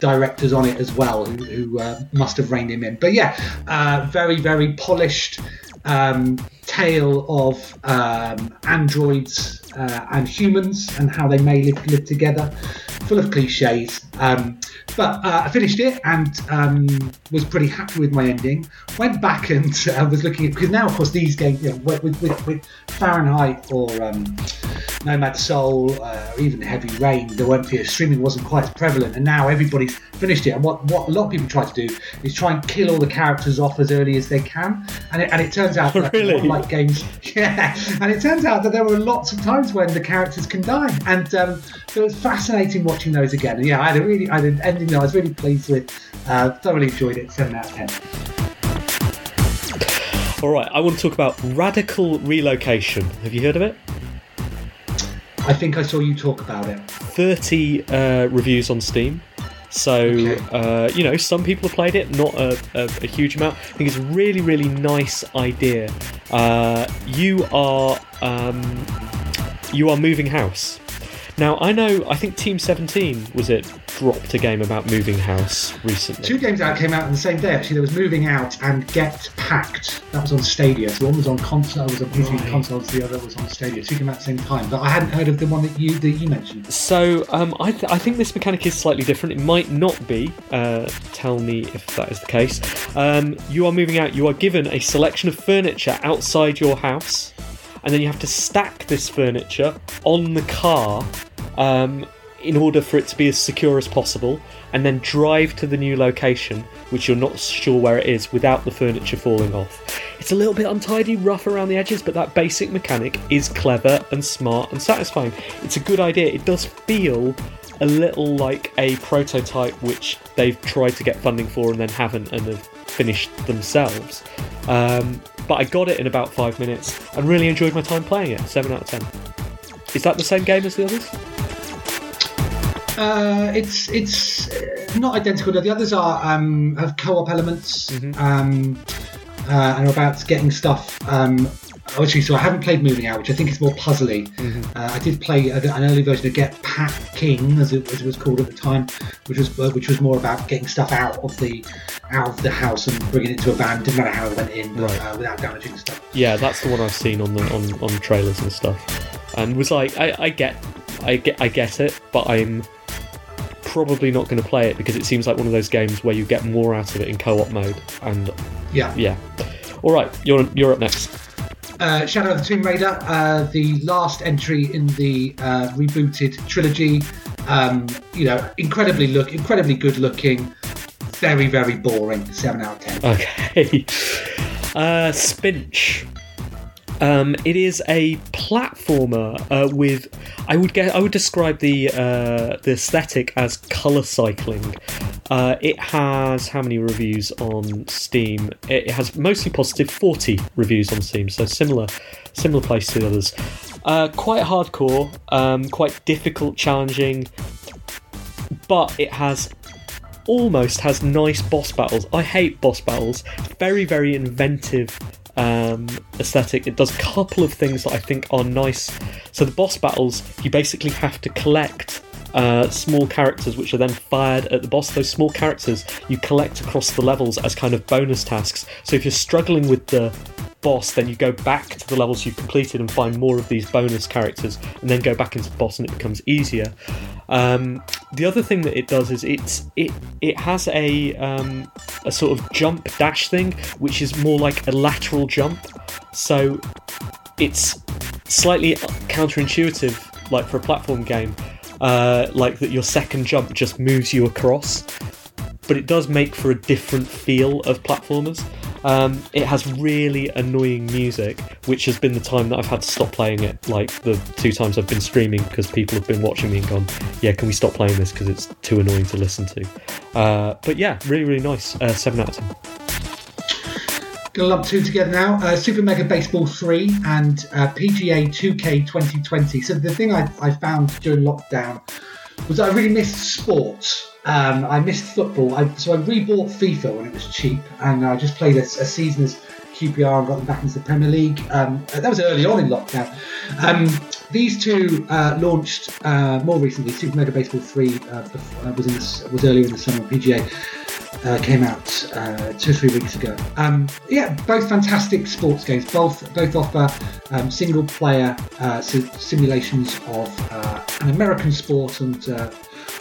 directors on it as well who, who uh, must have reined him in. But yeah, uh, very, very polished um, tale of um, androids uh, and humans and how they may live, live together, full of cliches. Um, but uh, I finished it and um, was pretty happy with my ending. Went back and uh, was looking at because now, of course, these games you know, with, with, with, Fahrenheit or um, Nomad Soul, uh, or even Heavy Rain, the weren't streaming wasn't quite as prevalent, and now everybody's finished it. And what, what a lot of people try to do is try and kill all the characters off as early as they can, and it, and it turns out that Really? like games, yeah, and it turns out that there were lots of times when the characters can die, and um, so it's fascinating watching those again. And yeah, I had a really, I had an ending that I was really pleased with. Uh, thoroughly enjoyed it. Seven out of ten. All right, I want to talk about Radical Relocation. Have you heard of it? I think I saw you talk about it. 30 uh, reviews on Steam. So, Okay. uh, you know, some people have played it, not a, a, a huge amount. I think it's a really, really nice idea. Uh, you are um, you are moving house. Now, I know, I think Team 17 was it dropped a game about moving house recently. Two games out came out on the same day. Actually, there was Moving Out and Get Packed. That was on Stadia. So one was on console, was on PC Right. consoles. The other was on Stadia. Two came out at the same time. But I hadn't heard of the one that you that you mentioned. So um, I, th- I think this mechanic is slightly different. It might not be. Uh, tell me if that is the case. Um, you are moving out. You are given a selection of furniture outside your house, and then you have to stack this furniture on the car um, in order for it to be as secure as possible, and then drive to the new location, which you're not sure where it is, without the furniture falling off. It's a little bit untidy, rough around the edges, but that basic mechanic is clever and smart and satisfying. It's a good idea. It does feel a little like a prototype which they've tried to get funding for and then haven't and have finished themselves. Um, but I got it in about five minutes and really enjoyed my time playing it. Seven out of ten. Is that the same game as the others? Uh, it's it's uh, not identical. The others are um, have co-op elements um, uh, and are about getting stuff. Um, actually, so I haven't played Moving Out, which I think is more puzzly. Uh, I did play a- an early version of Get Packing, as it, as it was called at the time, which was uh, which was more about getting stuff out of the out of the house and bringing it to a van. Didn't matter how it went in, but, Right. uh, without damaging stuff. Yeah, that's the one I've seen on the on, on trailers and stuff, and was like, I, I get, I get, I get it, but I'm probably not going to play it because it seems like one of those games where you get more out of it in co-op mode, and Yeah. yeah. All right, you're you're up next. Uh, Shadow of the Tomb Raider, uh, the last entry in the uh, rebooted trilogy. Um, you know, incredibly look, incredibly good looking. Very, very boring. Seven out of ten. Okay. Uh, Spinch. Um, it is a platformer uh, with, I would get, I would describe the uh, the aesthetic as color cycling. Uh, it has how many reviews on Steam? It has mostly positive, forty reviews on Steam, so similar, similar place to the others. Uh, quite hardcore, um, quite difficult, challenging, but it has almost has nice boss battles. I hate boss battles. Very, very inventive um, aesthetic. It does a couple of things that I think are nice. So the boss battles, you basically have to collect. Uh, small characters which are then fired at the boss. Those small characters you collect across the levels as kind of bonus tasks. So if you're struggling with the boss, then you go back to the levels you've completed and find more of these bonus characters, and then go back into the boss, and it becomes easier. Um, the other thing that it does is it's it it has a um, a sort of jump dash thing, which is more like a lateral jump. So it's slightly counterintuitive, like for a platform game, uh, like that your second jump just moves you across but it does make for a different feel of platformers. Um, it has really annoying music, which has been the time that I've had to stop playing it. Like the two times I've been streaming because people have been watching me and gone, "Yeah, can we stop playing this because it's too annoying to listen to?" Uh, but yeah, really, really nice. Uh, Seven out of ten. Gonna lump two together now. Uh, Super Mega Baseball 3 and uh, PGA 2K 2020. So the thing I, I found during lockdown was I really missed sports. Um, I missed football. I, so I rebought FIFA when it was cheap, and I just played a, a season as QPR and got them back into the Premier League. Um, that was early on in lockdown. Um, these two uh, launched uh, more recently. Super Mega Baseball 3 uh, uh, was, in the, was earlier in the summer. PGA uh, came out uh, two or three weeks ago. Um, yeah, both fantastic sports games. Both both offer um, single player uh, si- simulations of uh, an American sport and.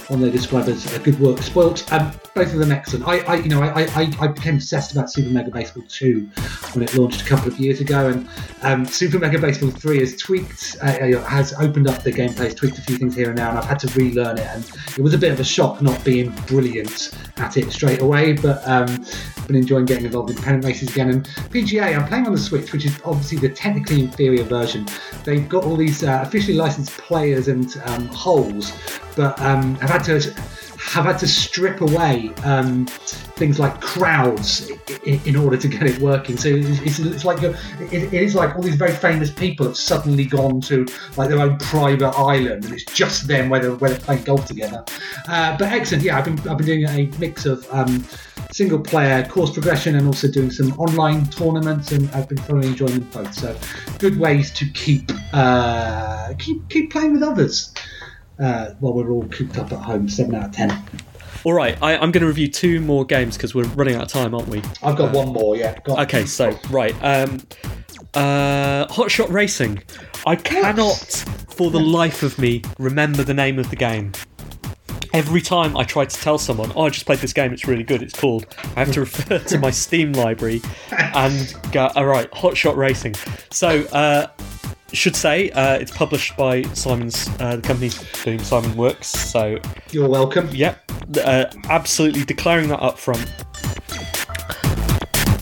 One they describe as a good work spoilt. Um, both of them excellent. I, I you know, I, I, I became obsessed about Super Mega Baseball 2 when it launched a couple of years ago, and um, Super Mega Baseball 3 has tweaked, uh, uh, has opened up the gameplay, has tweaked a few things here and now, and I've had to relearn it, and it was a bit of a shock not being brilliant at it straight away, but um, I've been enjoying getting involved in pennant races again. And PGA, I'm playing on the Switch, which is obviously the technically inferior version. They've got all these uh, officially licensed players and um, holes, but um, I've had to have had to strip away um, things like crowds in, in order to get it working. So it's, it's, like it, it is like all these very famous people have suddenly gone to like their own private island, and it's just them where they're, where they're playing golf together. Uh, but excellent, yeah. I've been I've been doing a mix of um, single player course progression and also doing some online tournaments, and I've been thoroughly enjoying them both. So good ways to keep uh, keep keep playing with others uh, while we're all cooped up at home. Seven out of ten. All right, I, I'm going to review two more games because we're running out of time, aren't we? I've got one more. Yeah. Go. Okay, so right, um, uh, Hotshot Racing. I cannot, for the life of me, remember the name of the game. Every time I try to tell someone, "Oh, I just played this game. It's really good. It's called," I have to refer to my Steam library and go, "All right, Hotshot Racing." So, uh, should say uh, it's published by Simon's uh, the company doing Simon Works. So, You're welcome. Yep, uh, absolutely declaring that up front.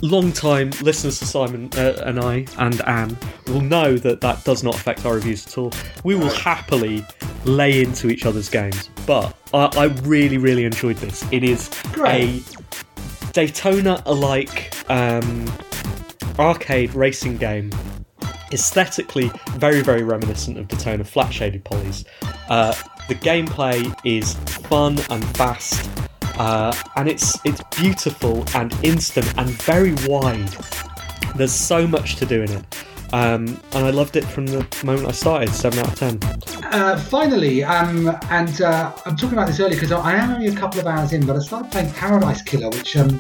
Long time listeners to Simon uh, and I and Ann will know that that does not affect our reviews at all. We will happily lay into each other's games, but I, I really, really enjoyed this. It is Great. a Daytona-alike um, arcade racing game. Aesthetically, very, very reminiscent of Daytona flat shaded polys. Uh, the gameplay is fun and fast, uh, and it's it's beautiful and instant and very wide. There's so much to do in it. Um, and I loved it from the moment I started. Seven out of ten. Uh, finally, um, and uh, I'm talking about this earlier because I am only a couple of hours in, but I started playing Paradise Killer, which um,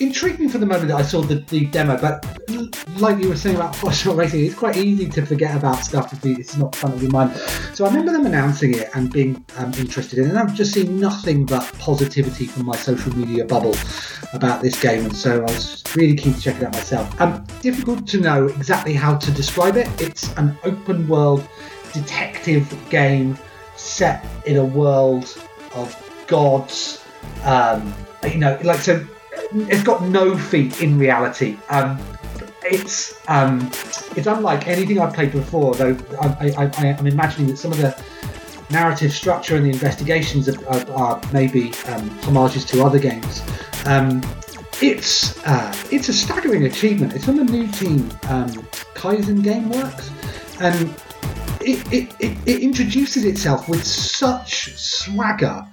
intrigued me for the moment that I saw the, the demo. But like you were saying about Fossil Racing, it's quite easy to forget about stuff if it's not front of your mind. So I remember them announcing it and being um, interested in it, and I've just seen nothing but positivity from my social media bubble about this game, and so I was really keen to check it out myself. Um, difficult to know exactly how to describe it. It's an open world detective game set in a world of gods. Um, you know, like so, it's got no feet in reality. Um, it's um, it's unlike anything I've played before. Though I, I, I'm imagining that some of the narrative structure and the investigations are, are, are maybe um, homages to other games. Um, it's uh, it's a staggering achievement. It's from the new team, um, Kaizen GameWorks, and it, it, it, it introduces itself with such swagger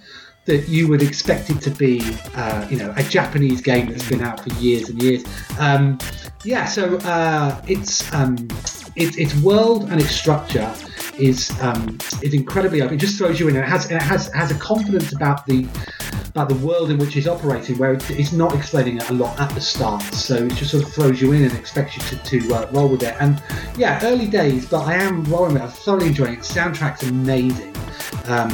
that you would expect it to be, uh, you know, a Japanese game that's been out for years and years. Um, yeah, so uh, it's um, it, its world and its structure is um, is incredibly open. It just throws you in, and it has and it has has a confidence about the about the world in which it's operating, where it, it's not explaining it a lot at the start. So it just sort of throws you in and expects you to, to uh, roll with it. And yeah, early days, but I am rolling with it. I'm thoroughly enjoying it. Soundtrack's amazing. Um,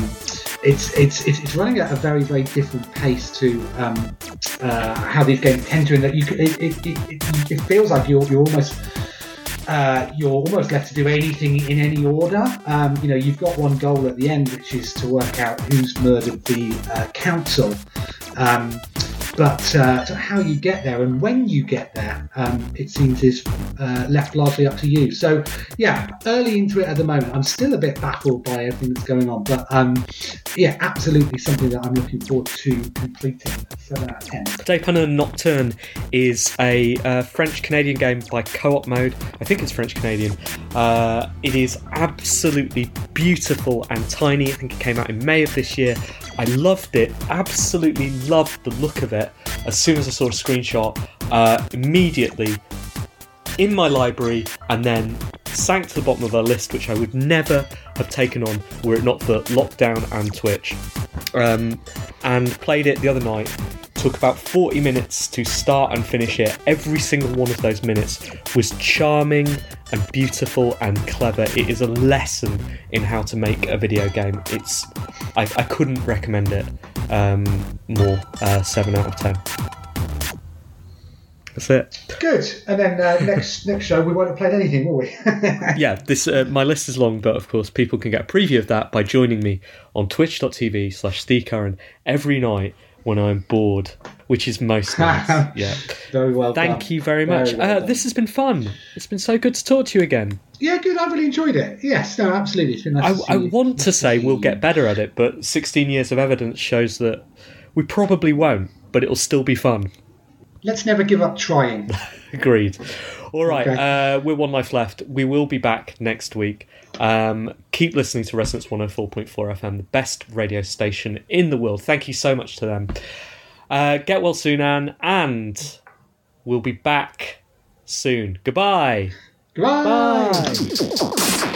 it's, it's it's running at a very very different pace to um, uh, how these games tend to. In that you it, it, it, it, it feels like you're you're almost uh, you're almost left to do anything in any order. Um, you know, you've got one goal at the end, which is to work out who's murdered the uh, council. Um, but uh, so how you get there and when you get there, um, it seems is uh, left largely up to you. So yeah, early into it at the moment, I'm still a bit baffled by everything that's going on. But um, yeah, absolutely something that I'm looking forward to completing. Seven Nocturne is a uh, French Canadian game by Co op Mode. I think it's French Canadian. Uh, it is absolutely beautiful and tiny. I think it came out in May of this year. I loved it, absolutely loved the look of it. As soon as I saw a screenshot, uh, immediately in my library and then sank to the bottom of a list which I would never have taken on were it not for lockdown and Twitch. Um, and played it the other night. Took about 40 minutes to start and finish it. Every single one of those minutes was charming and beautiful and clever. It is a lesson in how to make a video game. It's I, I couldn't recommend it um, more. Uh, seven out of ten. That's it. Good. And then uh, next next show we won't have played anything, will we? yeah, this uh, my list is long, but of course people can get a preview of that by joining me on twitch.tv slash Curran every night when I'm bored, which is most nights. yeah. Very well Thank done. you very much. Very well uh, this has been fun. It's been so good to talk to you again. Yeah, good. I really enjoyed it. Yes, no, absolutely. It's been nice I, to I want to say we'll get better at it, but 16 years of evidence shows that we probably won't, but it'll still be fun. Let's never give up trying. Agreed. All right, Okay. uh, we're one life left. We will be back next week. Um, keep listening to Resonance 104.4 FM, the best radio station in the world. Thank you so much to them. Uh, get well soon, Ann, and we'll be back soon. Goodbye. Goodbye. Bye.